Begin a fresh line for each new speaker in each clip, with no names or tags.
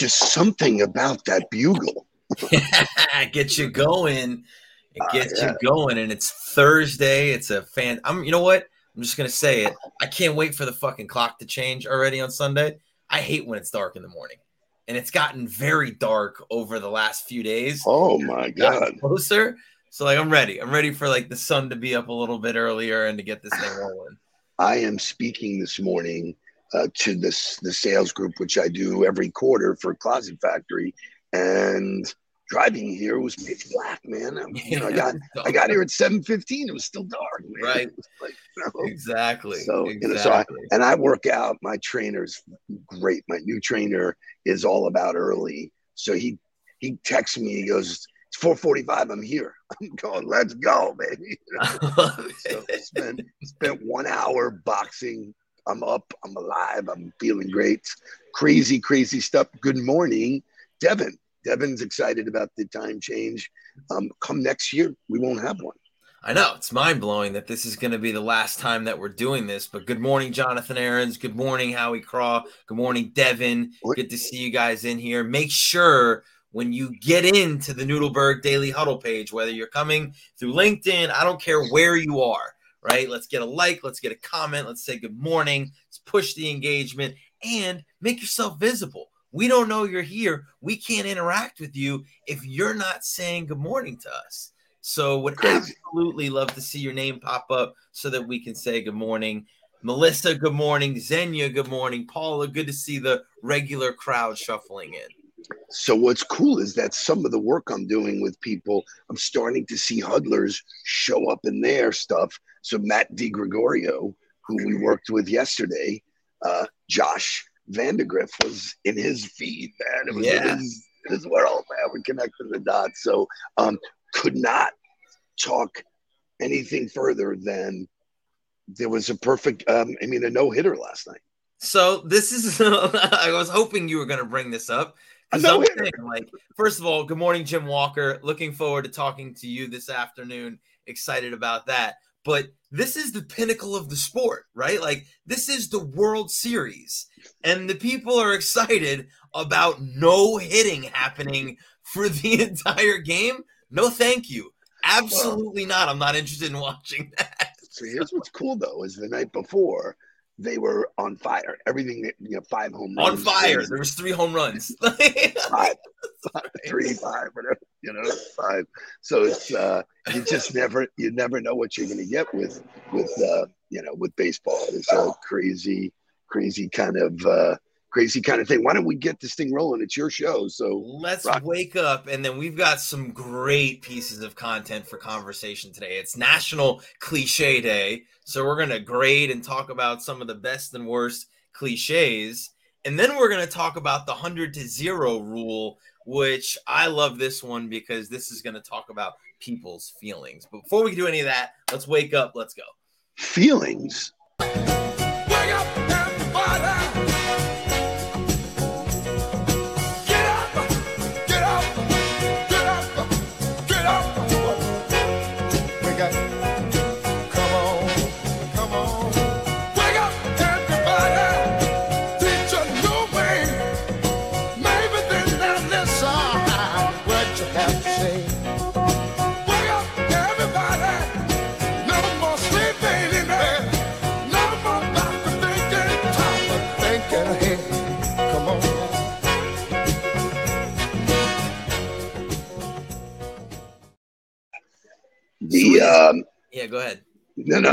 just something about that bugle.
Get you going. It
Uh,
gets
yeah.
you going, and it's Thursday. It's a fan. I'm. You know what? I'm just gonna say it. I can't wait for the fucking clock to change already on Sunday. I hate when it's dark in the morning, and it's gotten very dark over the last few days.
Oh my god.
closer. So like, I'm ready. I'm ready for like the sun to be up a little bit earlier and to get this thing rolling.
I am speaking this morning uh, to this the sales group, which I do every quarter for Closet Factory, and driving here was pitch black, man. I, you know, I got I got here at seven fifteen. It was still dark, man.
Right.
Like, you know,
exactly.
So, you know, so I- and I work out. My trainer's great. My new trainer is all about early. So he he texts me. He goes, "It's four forty five. I'm here." I'm going. Let's go, baby. So spent spent one hour boxing. I'm up. I'm alive. I'm feeling great. Crazy, crazy stuff. Good morning, Devin. Devin's excited about the time change. Um, come next year, we won't have one.
I know it's mind blowing that this is going to be the last time that we're doing this. But good morning, Jonathan Aaron's. Good morning, Howie Craw. Good morning, Devin. Good to see you guys in here. Make sure when you get into the Noodleberg Daily Huddle page, whether you're coming through LinkedIn, I don't care where you are, right? Let's get a like, let's get a comment, let's say good morning, let's push the engagement and make yourself visible. We don't know you're here. We can't interact with you if you're not saying good morning to us. So would
Crazy.
absolutely love to see your name pop up so that we can say good morning. Melissa, good morning. Xenia, good morning. Paula, good to see the regular crowd shuffling in.
So what's cool is that some of the work I'm doing with people, I'm starting to see huddlers show up in their stuff. So Matt DiGregorio, who we worked with yesterday, uh, Josh Vandergriff was in his feed, man. It was
Yeah.
in his, in his world, man. We connected the dots. So um, could not talk anything further than there was a perfect, um, I mean, a no hitter last night.
So this is I was hoping you were going to bring this up. 'Cause
no-hitter.
like, first of all, good morning, Jim Walker. Looking forward to talking to you this afternoon. Excited about that. But this is the pinnacle of the sport, right? Like, this is the World Series, and the people are excited about no hitting happening for the entire game. No, thank you. Absolutely not. I'm not interested in watching that.
So here's what's cool though: is the night before they were on fire. Everything, that- you know, five home
On
runs, On
fire. There was three home runs.
five, five, three, five, whatever, you know, five. So it's uh, you just never, you never know what you're going to get with, with, uh, you know, with baseball. It's a crazy, crazy kind of, uh, crazy kind of thing. Why don't we get this thing rolling? It's your show, so
Let's
Rock.
wake up, and then we've got some great pieces of content for conversation today. It's National Cliche Day, so we're going to grade and talk about some of the best and worst cliches, and then we're going to talk about the hundred to zero rule, which I love this one because this is going to talk about people's feelings. But before we do any of that, let's wake up. Let's go.
feelings.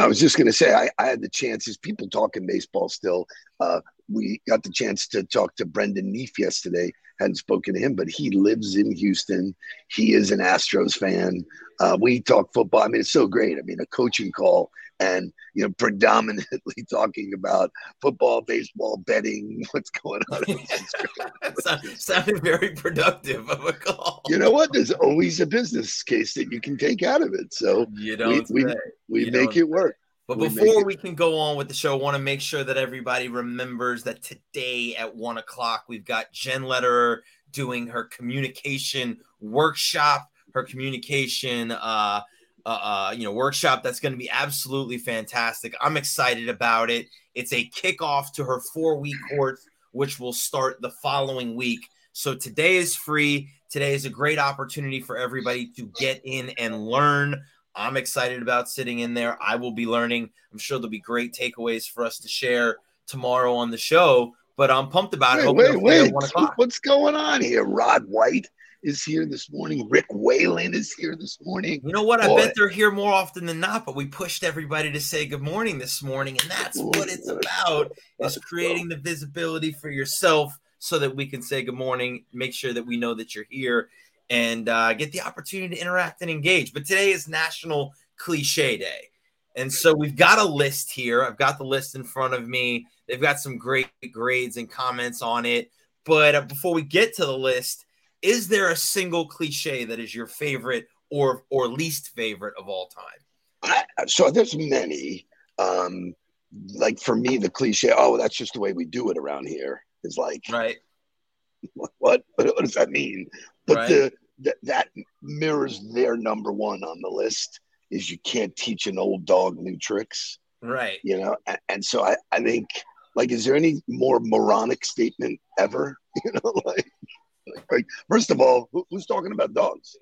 I was just going to say I, I had the chances. People talking baseball still. Uh, we got the chance to talk to Brendan Neef yesterday. Hadn't spoken to him, but he lives in Houston. He is an Astros fan. Uh, we talk football. I mean, it's so great. I mean, a coaching call and you know predominantly talking about football, baseball, betting, what's going on. It's great.
Sound- Sounded very productive of a call.
you know what? There's always a business case that you can take out of it. So
You don't
we- we
You
make it work.
But
We
before we can go on with the show, I want to make sure that everybody remembers that today at one o'clock, we've got Jen Letterer doing her communication workshop, her communication, uh, uh, uh, you know, workshop that's going to be absolutely fantastic. I'm excited about it. It's a kickoff to her four week course, which will start the following week. So today is free. Today is a great opportunity for everybody to get in and learn. I'm excited about sitting in there. I will be learning. I'm sure there'll be great takeaways for us to share tomorrow on the show. But I'm pumped about it.
Wait, wait,
to play at
wait. What's going on here? Rod White is here this morning. Rick Whalen is here this morning.
You know what? I
Boy.
bet they're here more often than not, but we pushed everybody to say good morning this morning, and that's what it's about is creating the visibility for yourself so that we can say good morning, make sure that we know that you're here, and uh, get the opportunity to interact and engage. But today is National Cliche Day. And so we've got a list here. I've got the list in front of me. They've got some great grades and comments on it. But uh, before we get to the list, is there a single cliche that is your favorite or or least favorite of all time?
I, so there's many. Um, like for me, the cliche, oh, that's just the way we do it around here is like,
Right.
what, what, what does that mean? But
Right.
the, the that mirrors their number one on the list is you can't teach an old dog new tricks,
Right.
you know? And, and so I, I think, like, is there any more moronic statement ever? You know, like, like, first of all, who, who's talking about dogs?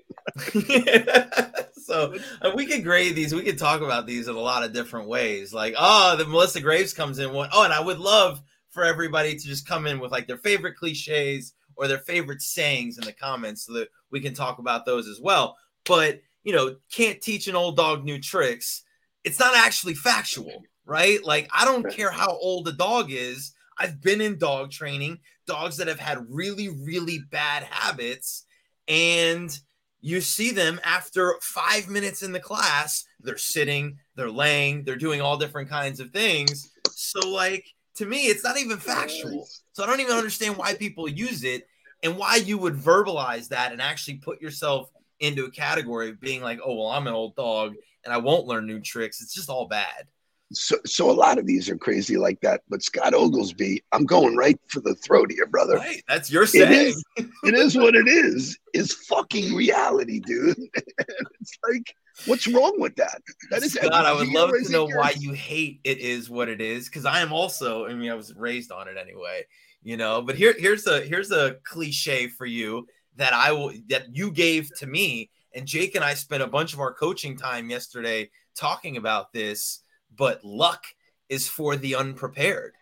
so uh, we could grade these. We could talk about these in a lot of different ways. Like, oh, the Melissa Graves comes in one. Oh, and I would love for everybody to just come in with like their favorite cliches or their favorite sayings in the comments so that we can talk about those as well. But you know, can't teach an old dog new tricks. It's not actually factual, right? Like, I don't care how old a dog is. I've been in dog training, dogs that have had really, really bad habits, and you see them after five minutes in the class, they're sitting, they're laying, they're doing all different kinds of things. So, like, to me, it's not even factual. So, I don't even understand why people use it and why you would verbalize that and actually put yourself into a category of being like, oh, well, I'm an old dog and I won't learn new tricks. It's just all bad.
So, so a lot of these are crazy like that. But Scott Oglesby, I'm going right for the throat here, brother.
Right. That's your
It
saying.
is. It is what it is. Is fucking reality, dude. it's like, what's wrong with that? That is.
Scott, I would love to know why you hate it is what it is because I am also. I mean, I was raised on it anyway, you know. But here, here's a here's a cliche for you that I will that you gave to me, and Jake and I spent a bunch of our coaching time yesterday talking about this. But luck is for the unprepared.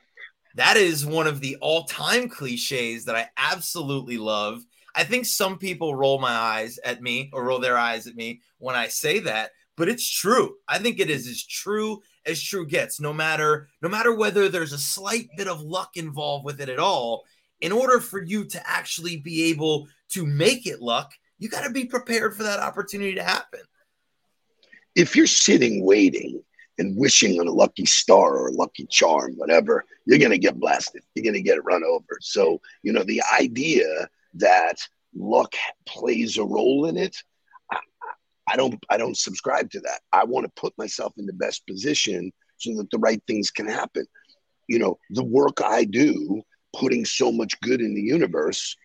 That is one of the all-time cliches that I absolutely love. I think some people roll my eyes at me or roll their eyes at me when I say that, but it's true. I think it is as true as true gets. No matter no matter whether there's a slight bit of luck involved with it at all, in order for you to actually be able to make it luck, you got to be prepared for that opportunity to happen.
If you're sitting waiting and wishing on a lucky star or a lucky charm, whatever, you're gonna get blasted. You're gonna get run over. So you know the idea that luck plays a role in it. I, I don't. I don't subscribe to that. I want to put myself in the best position so that the right things can happen. You know, the work I do, putting so much good in the universe,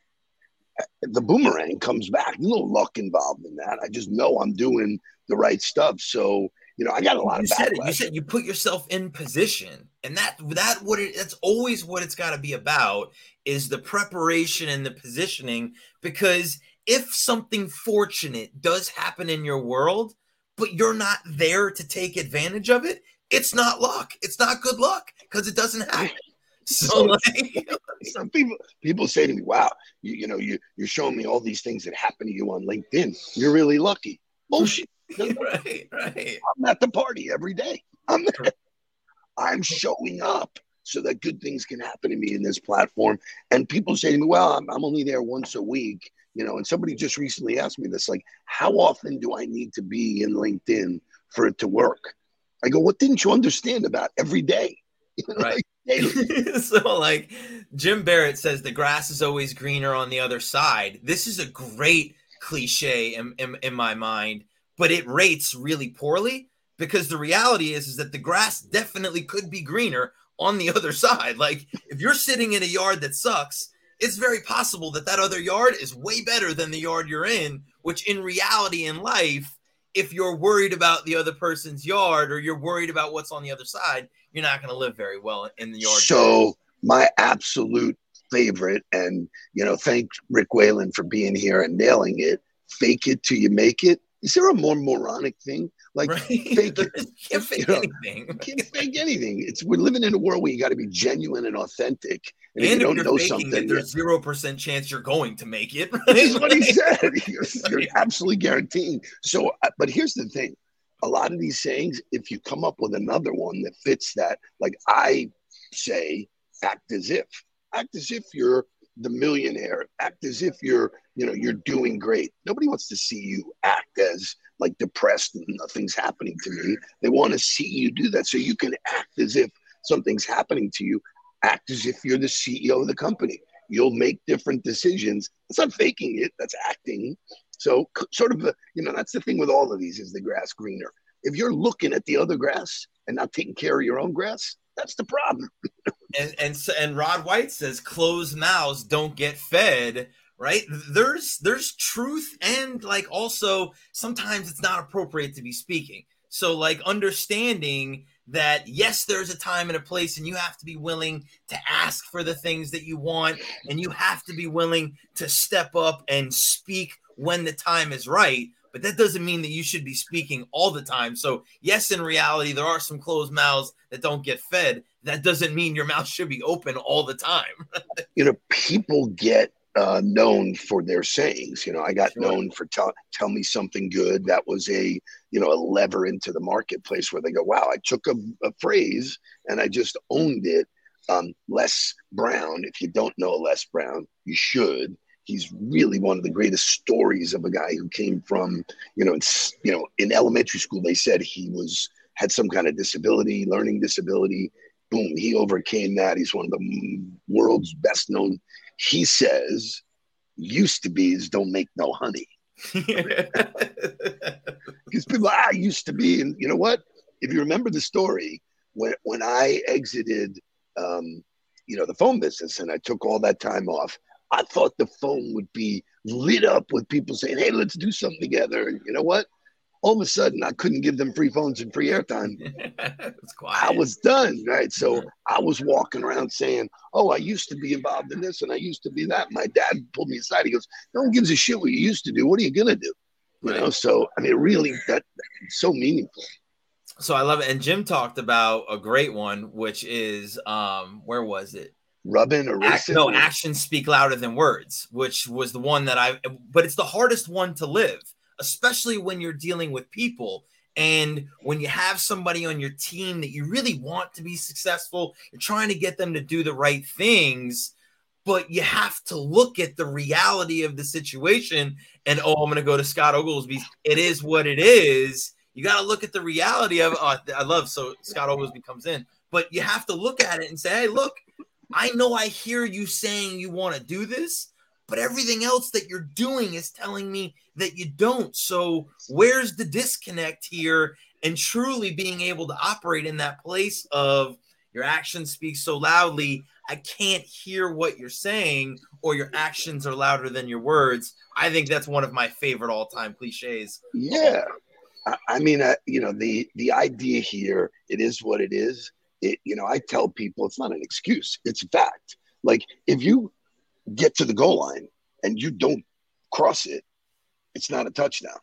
the boomerang comes back. No luck involved in that. I just know I'm doing the right stuff. So, you know, I got a lot
you
of
said it. You said you put yourself in position, and that that what it, that's always what it's got to be about is the preparation and the positioning. Because if something fortunate does happen in your world, but you're not there to take advantage of it, it's not luck. It's not good luck because it doesn't happen. So, like,
Some people people say to me, "Wow, you, you know, you you're showing me all these things that happen to you on LinkedIn. You're really lucky." Hmm. Bullshit.
right, right.
I'm at the party every day. I'm there. I'm showing up so that good things can happen to me in this platform. And people say to me, "Well, I'm, I'm only there once a week." You know, and somebody just recently asked me this, like, "How often do I need to be in LinkedIn for it to work?" I go, "What didn't you understand about every day?"
Right. so like Jim Barrett says the grass is always greener on the other side. This is a great cliche in, in, in my mind, but it rates really poorly because the reality is is that the grass definitely could be greener on the other side. Like if you're sitting in a yard that sucks, it's very possible that that other yard is way better than the yard you're in, which in reality in life if you're worried about the other person's yard or you're worried about what's on the other side, you're not going to live very well in the yard.
So my absolute favorite, and you know, thank Rick Whalen for being here and nailing it. Fake it till you make it. Is there a more moronic thing? Like
right?
fake it.
you can't fake
You know,
anything.
Can't fake anything. It's we're living in a world where you got to be genuine and authentic. And, if
And
you
if
don't
you're
know
faking
something,
it, there's zero percent chance you're going to make it. Right?
This is what he said. You're, you're absolutely guaranteeing. So, uh, but here's the thing: a lot of these sayings, if you come up with another one that fits that, like I say, act as if, act as if you're the millionaire, act as if you're, you know, you're doing great. Nobody wants to see you act as like depressed and nothing's happening to me. They want to see you do that, so you can act as if something's happening to you. Act as if you're the CEO of the company you'll make different decisions. It's not faking it, that's acting. So, sort of, you know, that's the thing with all of these is the grass greener. If you're looking at the other grass and not taking care of your own grass, that's the problem.
and and and Rod White says closed mouths don't get fed right? There's there's truth and like also sometimes it's not appropriate to be speaking. So like understanding that yes there's a time and a place and you have to be willing to ask for the things that you want and you have to be willing to step up and speak when the time is right but that doesn't mean that you should be speaking all the time. So yes in reality there are some closed mouths that don't get fed that doesn't mean your mouth should be open all the time.
You know, people get uh, known for their sayings. You know, I got
Sure.
known for tell tell me something good. That was a you know a lever into the marketplace where they go, wow, I took a, a phrase and I just owned it. Um, Les Brown, if you don't know Les Brown, you should. He's really one of the greatest stories of a guy who came from, you know, it's, you know, in elementary school they said he was had some kind of disability, learning disability. Boom, he overcame that. He's one of the world's best known. He says, "Used to be's don't make no honey." because people ah used to be and you know what if you remember the story when when i exited um you know the phone business and i took all that time off i thought the phone would be lit up with people saying hey let's do something together and you know what all of a sudden i couldn't give them free phones and free airtime I was done, right? So
Yeah.
I was walking around saying, "Oh, I used to be involved in this, and I used to be that." My dad pulled me aside. He goes, "No one gives a shit what you used to do. What are you gonna do?" You
Right.
know. So I mean, really, that so meaningful.
so I love it. And Jim talked about a great one, which is um, where was it?
Rubbing or
Act, no, actions speak louder than words, which was the one that I, but it's the hardest one to live, especially when you're dealing with people. And when you have somebody on your team that you really want to be successful, you're trying to get them to do the right things, but you have to look at the reality of the situation. And oh, I'm going to go to Scott Oglesby. It is what it is. You got to look at the reality of. Oh, I love so Scott Oglesby comes in, but you have to look at it and say, hey, look, I know I hear you saying you want to do this, but everything else that you're doing is telling me that you don't. So, where's the disconnect here? And truly being able to operate in that place of your actions speak so loudly, I can't hear what you're saying, or your actions are louder than your words. I think that's one of my favorite all time cliches.
Yeah, I, mean, uh, you know, the the idea here, it is what it is. It, you know, I tell people it's not an excuse; it's a fact. Like if you get to the goal line and you don't cross it, it's not a touchdown.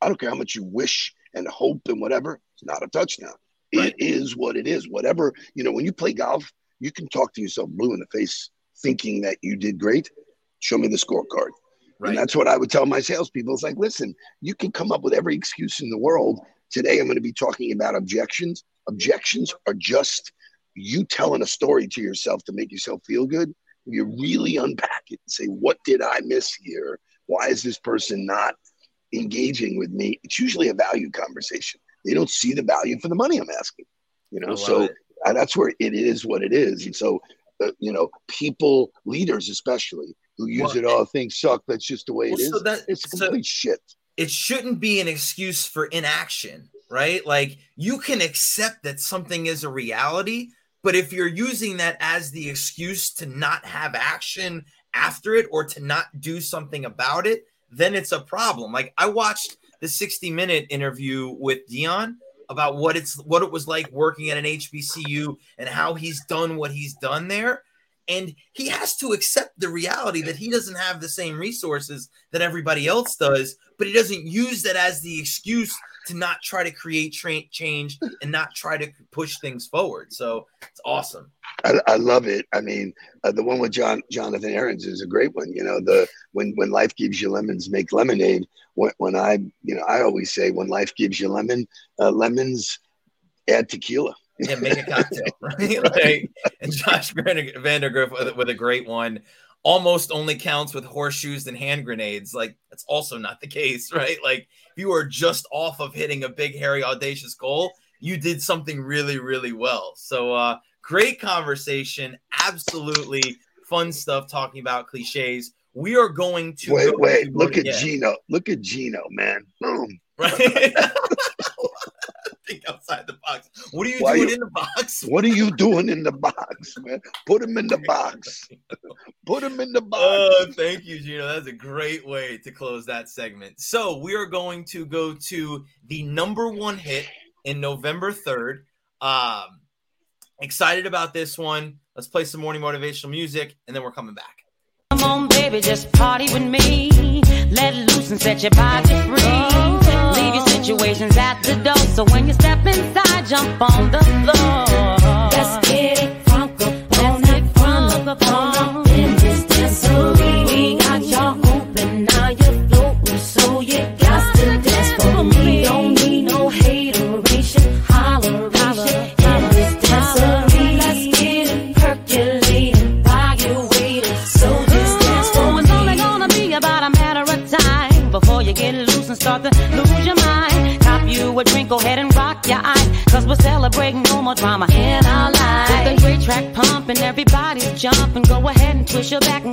I don't care how much you wish and hope and whatever; it's not a touchdown.
Right.
It is what it is. Whatever you know, when you play golf, you can talk to yourself blue in the face, thinking that you did great. Show me the scorecard. And that's what I would tell my salespeople. It's like, listen, you can come up with every excuse in the world. Today, I'm going to be talking about objections. Objections are just you telling a story to yourself to make yourself feel good. You really unpack it and say, what did I miss here? Why is this person not engaging with me? It's usually a value conversation. They don't see the value for the money I'm asking. You know, so
it.
that's where it is what it is. And so, uh, you know, people, leaders especially, who use
Well,
it all, things suck. That's just the way it
Well,
is.
so that-
it's
so-
complete shit.
it shouldn't be an excuse for inaction, right? Like you can accept that something is a reality, but if you're using that as the excuse to not have action after it or to not do something about it, then it's a problem. Like I watched the 60 minute interview with Deion about what it's what it was like working at an HBCU and how he's done what he's done there. And he has to accept the reality that he doesn't have the same resources that everybody else does, but he doesn't use that as the excuse to not try to create tra- change and not try to push things forward. So it's awesome.
I, I love it. I mean, uh, the one with John Jonathan Aarons is a great one. You know, the when when life gives you lemons, make lemonade. When, when I, you know, I always say when life gives you lemon, uh, lemons, add tequila.
Yeah, make a cocktail, right? Like, and Josh Vandergriff with, with a great one. Almost only counts with horseshoes and hand grenades. Like that's also not the case, right? Like if you are just off of hitting a big, hairy, audacious goal, you did something really, really well. So uh, great conversation. Absolutely fun stuff talking about cliches. We are going to
Wait, wait, look at
yeah,
Gino. Look at Gino, man. Boom.
right. Think outside the box. What are you
Why
doing
you-
in the box?
What are you doing in the box, man? Put him in the box. Put him in the box.
Oh, thank you, Gino. That's a great way to close that segment. So we are going to go to the number one hit in November 3rd. Um, excited about this one. Let's play some morning motivational music, and then we're coming back.
Come on, baby, just party with me. Let loose and set your body free. Situations at the door. So when you step inside, jump on the floor.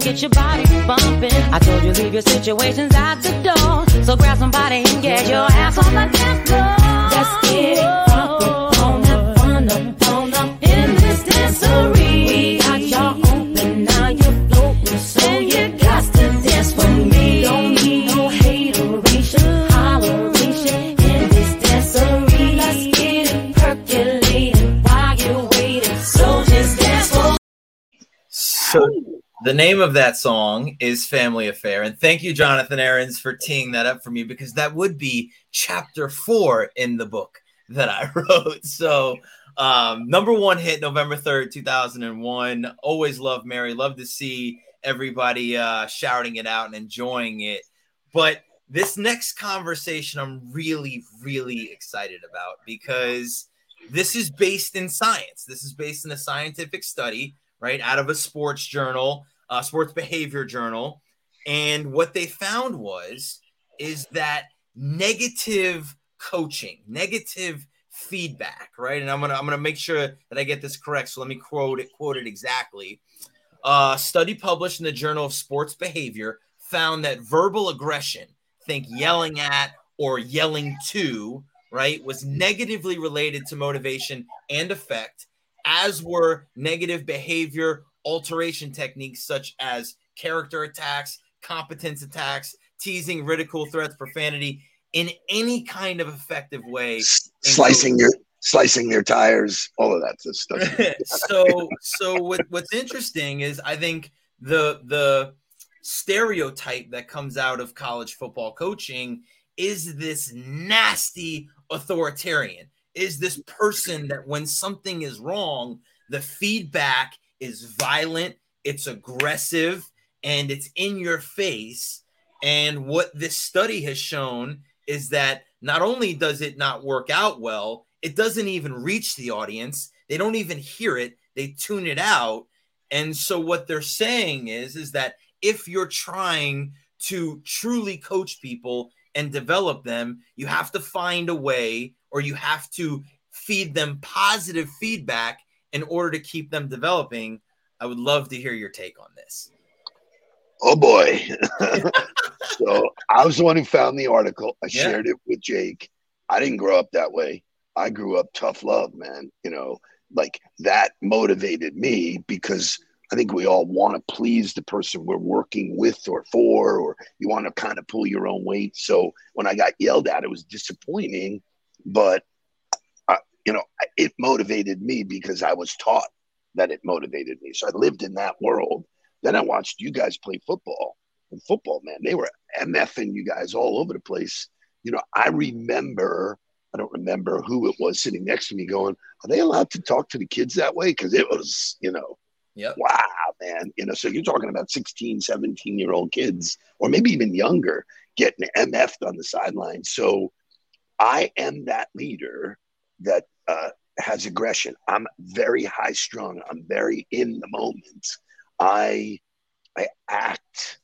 Get
your body bumping. I told you leave your situations at the door. So grab somebody and get your ass on the dance floor.
The name of that song is Family Affair. And thank you, Jonathan Aarons, for teeing that up for me because that would be chapter four in the book that I wrote. So um, number one hit November 3rd, 2001. Always love Mary. Love to see everybody uh, shouting it out and enjoying it. But this next conversation, I'm really, really excited about because this is based in science. This is based in a scientific study right, out of a sports journal, uh, sports behavior journal. And what they found was is that negative coaching, negative feedback, right? And I'm gonna I'm gonna make sure that I get this correct. So let me quote it, quote it exactly. Uh, study published in the Journal of Sports Behavior found that verbal aggression, think yelling at or yelling to, right, was negatively related to motivation and effect as were negative behavior alteration techniques such as character attacks, competence attacks, teasing, ridicule, threats, profanity in any kind of effective way.
Slicing your slicing their tires, all of that stuff.
so so what, what's interesting is I think the the stereotype that comes out of college football coaching is this nasty authoritarian is this person that when something is wrong the feedback is violent it's aggressive and it's in your face. And what this study has shown is that not only does it not work out well it doesn't even reach the audience. They don't even hear it. They tune it out. And so what they're saying is is that if you're trying to truly coach people and develop them you have to find a way or you have to feed them positive feedback in order to keep them developing i would love to hear your take on this
Oh boy. so I was the one who found the article. I
Yeah.
shared it with Jake. I didn't grow up that way. I grew up tough love, man. You know, like that motivated me because I think we all want to please the person we're working with or for, or you want to kind of pull your own weight. So when I got yelled at, it was disappointing, but you know, it motivated me because I was taught that it motivated me. So I lived in that world. Then I watched you guys play football. And football, man, they were MFing you guys all over the place. You know, I remember, I don't remember who it was sitting next to me going, Are they allowed to talk to the kids that way? Because it was, you know,
Yep.
wow, man. You know, so you're talking about 16, 17 year old kids, or maybe even younger, getting MF'd on the sideline. So I am that leader that uh, has aggression. I'm very high strung. I'm very in the moment. I I act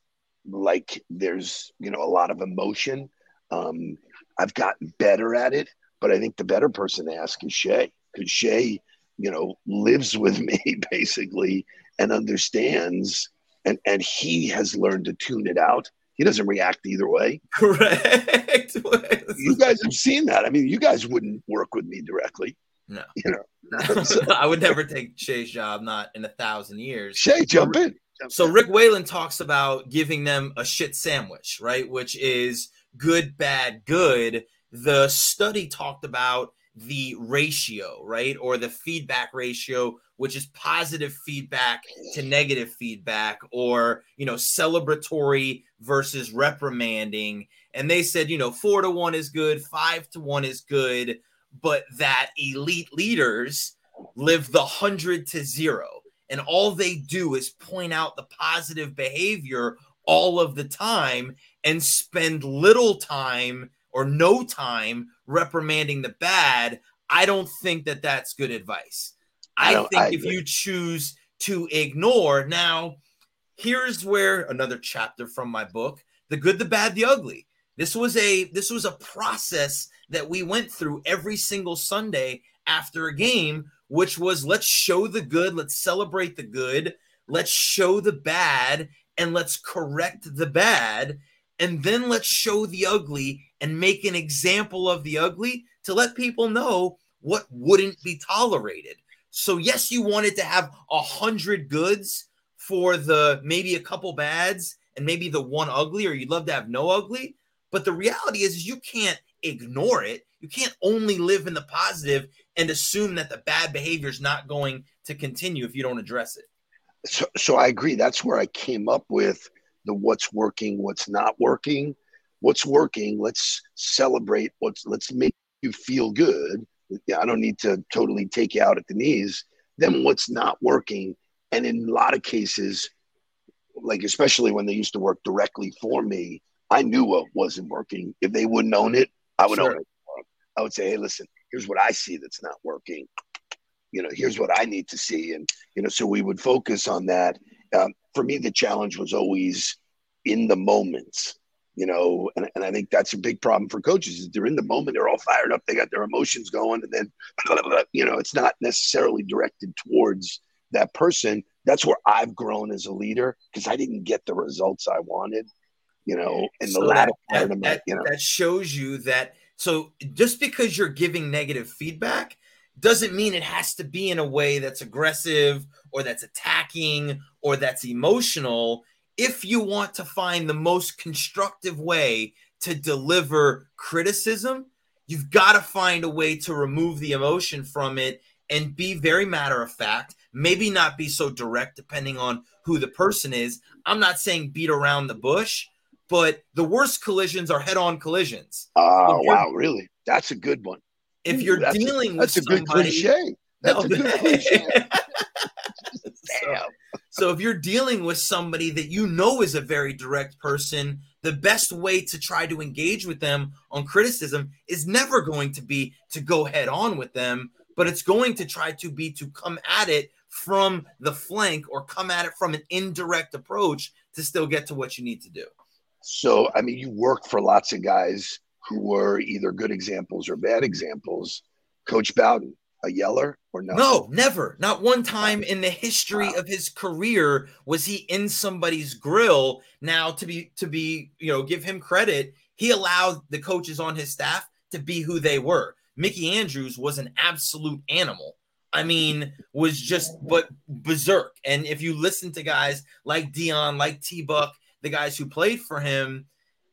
like there's you know a lot of emotion. Um, I've gotten better at it, but I think the better person to ask is Shay because Shay, you know, lives with me basically and understands, and and he has learned to tune it out. He doesn't react either way.
Correct.
You guys have seen that. I mean, you guys wouldn't work with me directly.
No.
You know, So-
I would never take Shay's job, not in a thousand years.
Shay, jump in. Jump
So. Rick Whalen talks about giving them a shit sandwich, right? Which is good, bad, good. The study talked about the ratio, right? Or the feedback ratio, which is positive feedback to negative feedback, or you know, celebratory versus reprimanding. And they said, you know, four to one is good, five to one is good, but that elite leaders live the hundred to zero and all they do is point out the positive behavior all of the time and spend little time or no time reprimanding the bad i don't think that that's good advice.
I
i, think
I
if you choose to ignore now here's where another chapter from my book the good the bad the ugly. This was a this was a process that we went through every single sunday after a game which was let's show the good, let's celebrate the good, let's show the bad, and let's correct the bad, and then let's show the ugly and make an example of the ugly to let people know what wouldn't be tolerated. So, yes, you wanted to have a hundred goods for the maybe a couple bads and maybe the one ugly, or you'd love to have no ugly. But the reality is, you can't ignore it. You can't only live in the positive and assume that the bad behavior is not going to continue if you don't address it.
so, so I agree. That's where I came up with the what's working, what's not working. What's working, let's celebrate. What's let's make you feel good. Yeah, I don't need to totally take you out at the knees. Then what's not working, and in a lot of cases, like especially when they used to work directly for me, I knew what wasn't working. If they wouldn't own it, I would
Sure.
own it. I would say, hey, listen, here's what I see that's not working. You know, here's what I need to see, and you know, so we would focus on that. Um, for me, the challenge was always in the moment. You know, and, and I think that's a big problem for coaches is they're in the moment, they're all fired up, they got their emotions going, and then you know, it's not necessarily directed towards that person. That's where I've grown as a leader because I didn't get the results I wanted. You know, in the
So
latter
that,
part
that,
of my,
that-
you know,
that shows you that. So just because you're giving negative feedback doesn't mean it has to be in a way that's aggressive or that's attacking or that's emotional. If you want to find the most constructive way to deliver criticism, you've got to find a way to remove the emotion from it and be very matter of fact, maybe not be so direct depending on who the person is. I'm not saying beat around the bush, but the worst collisions are head-on collisions.
oh wow, really? That's a good one.
If you're
that's a-
dealing with
That's a good
somebody,
cliche. That's
No,
a good cliche.
so, if you're dealing with somebody that you know is a very direct person, the best way to try to engage with them on criticism is never going to be to go head on with them, but it's going to try to be to come at it from the flank or come at it from an indirect approach to still get to what you need to do.
So, I mean, you worked for lots of guys who were either good examples or bad examples. Coach Bowden, a yeller or no?
No, never. Not one time in the history of his career was he in somebody's grill. Now to be to be, you know, give him credit, he allowed the coaches on his staff to be who they were. Mickey Andrews was an absolute animal. I mean, was just but berserk. And if you listen to guys like Deion, like T Buck, the guys who played for him,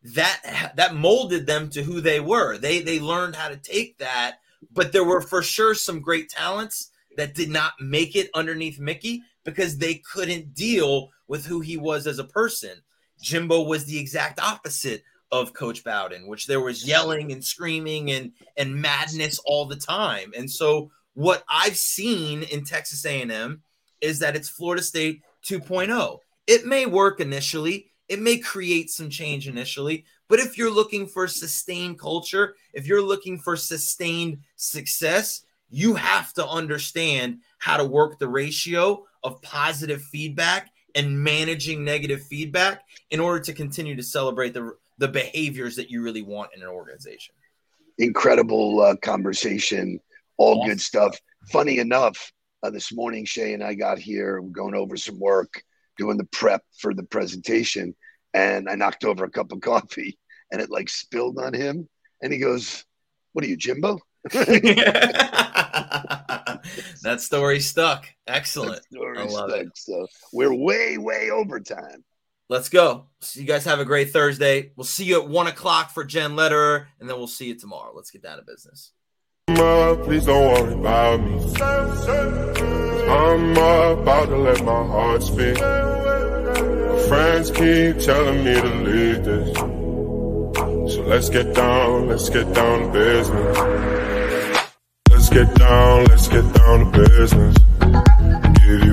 that that molded them to who they were. They they learned how to take that but there were for sure some great talents that did not make it underneath Mickey because they couldn't deal with who he was as a person. Jimbo was the exact opposite of Coach Bowden, which there was yelling and screaming and and madness all the time. And so what I've seen in Texas A&M is that it's Florida State 2.0. It may work initially, it may create some change initially, but if you're looking for sustained culture, if you're looking for sustained success, you have to understand how to work the ratio of positive feedback and managing negative feedback in order to continue to celebrate the the behaviors that you really want in an organization.
Incredible uh, conversation, all
Awesome.
good stuff. Funny enough, uh, this morning Shay and I got here, we're going over some work, doing the prep for the presentation, and I knocked over a cup of coffee, and it like spilled on him, and he goes, "What are you, Jimbo?"
that story stuck. Excellent.
Story
I love it.
So we're way, way over time.
Let's go. So you guys have a great Thursday. We'll see you at one o'clock for Jen Letterer, and then we'll see you tomorrow. Let's get down to business.
Ma, please don't worry about me. I'm about to let my heart speak. Friends keep telling me to leave this. So let's get down, let's get down to business. Let's get down, let's get down to business.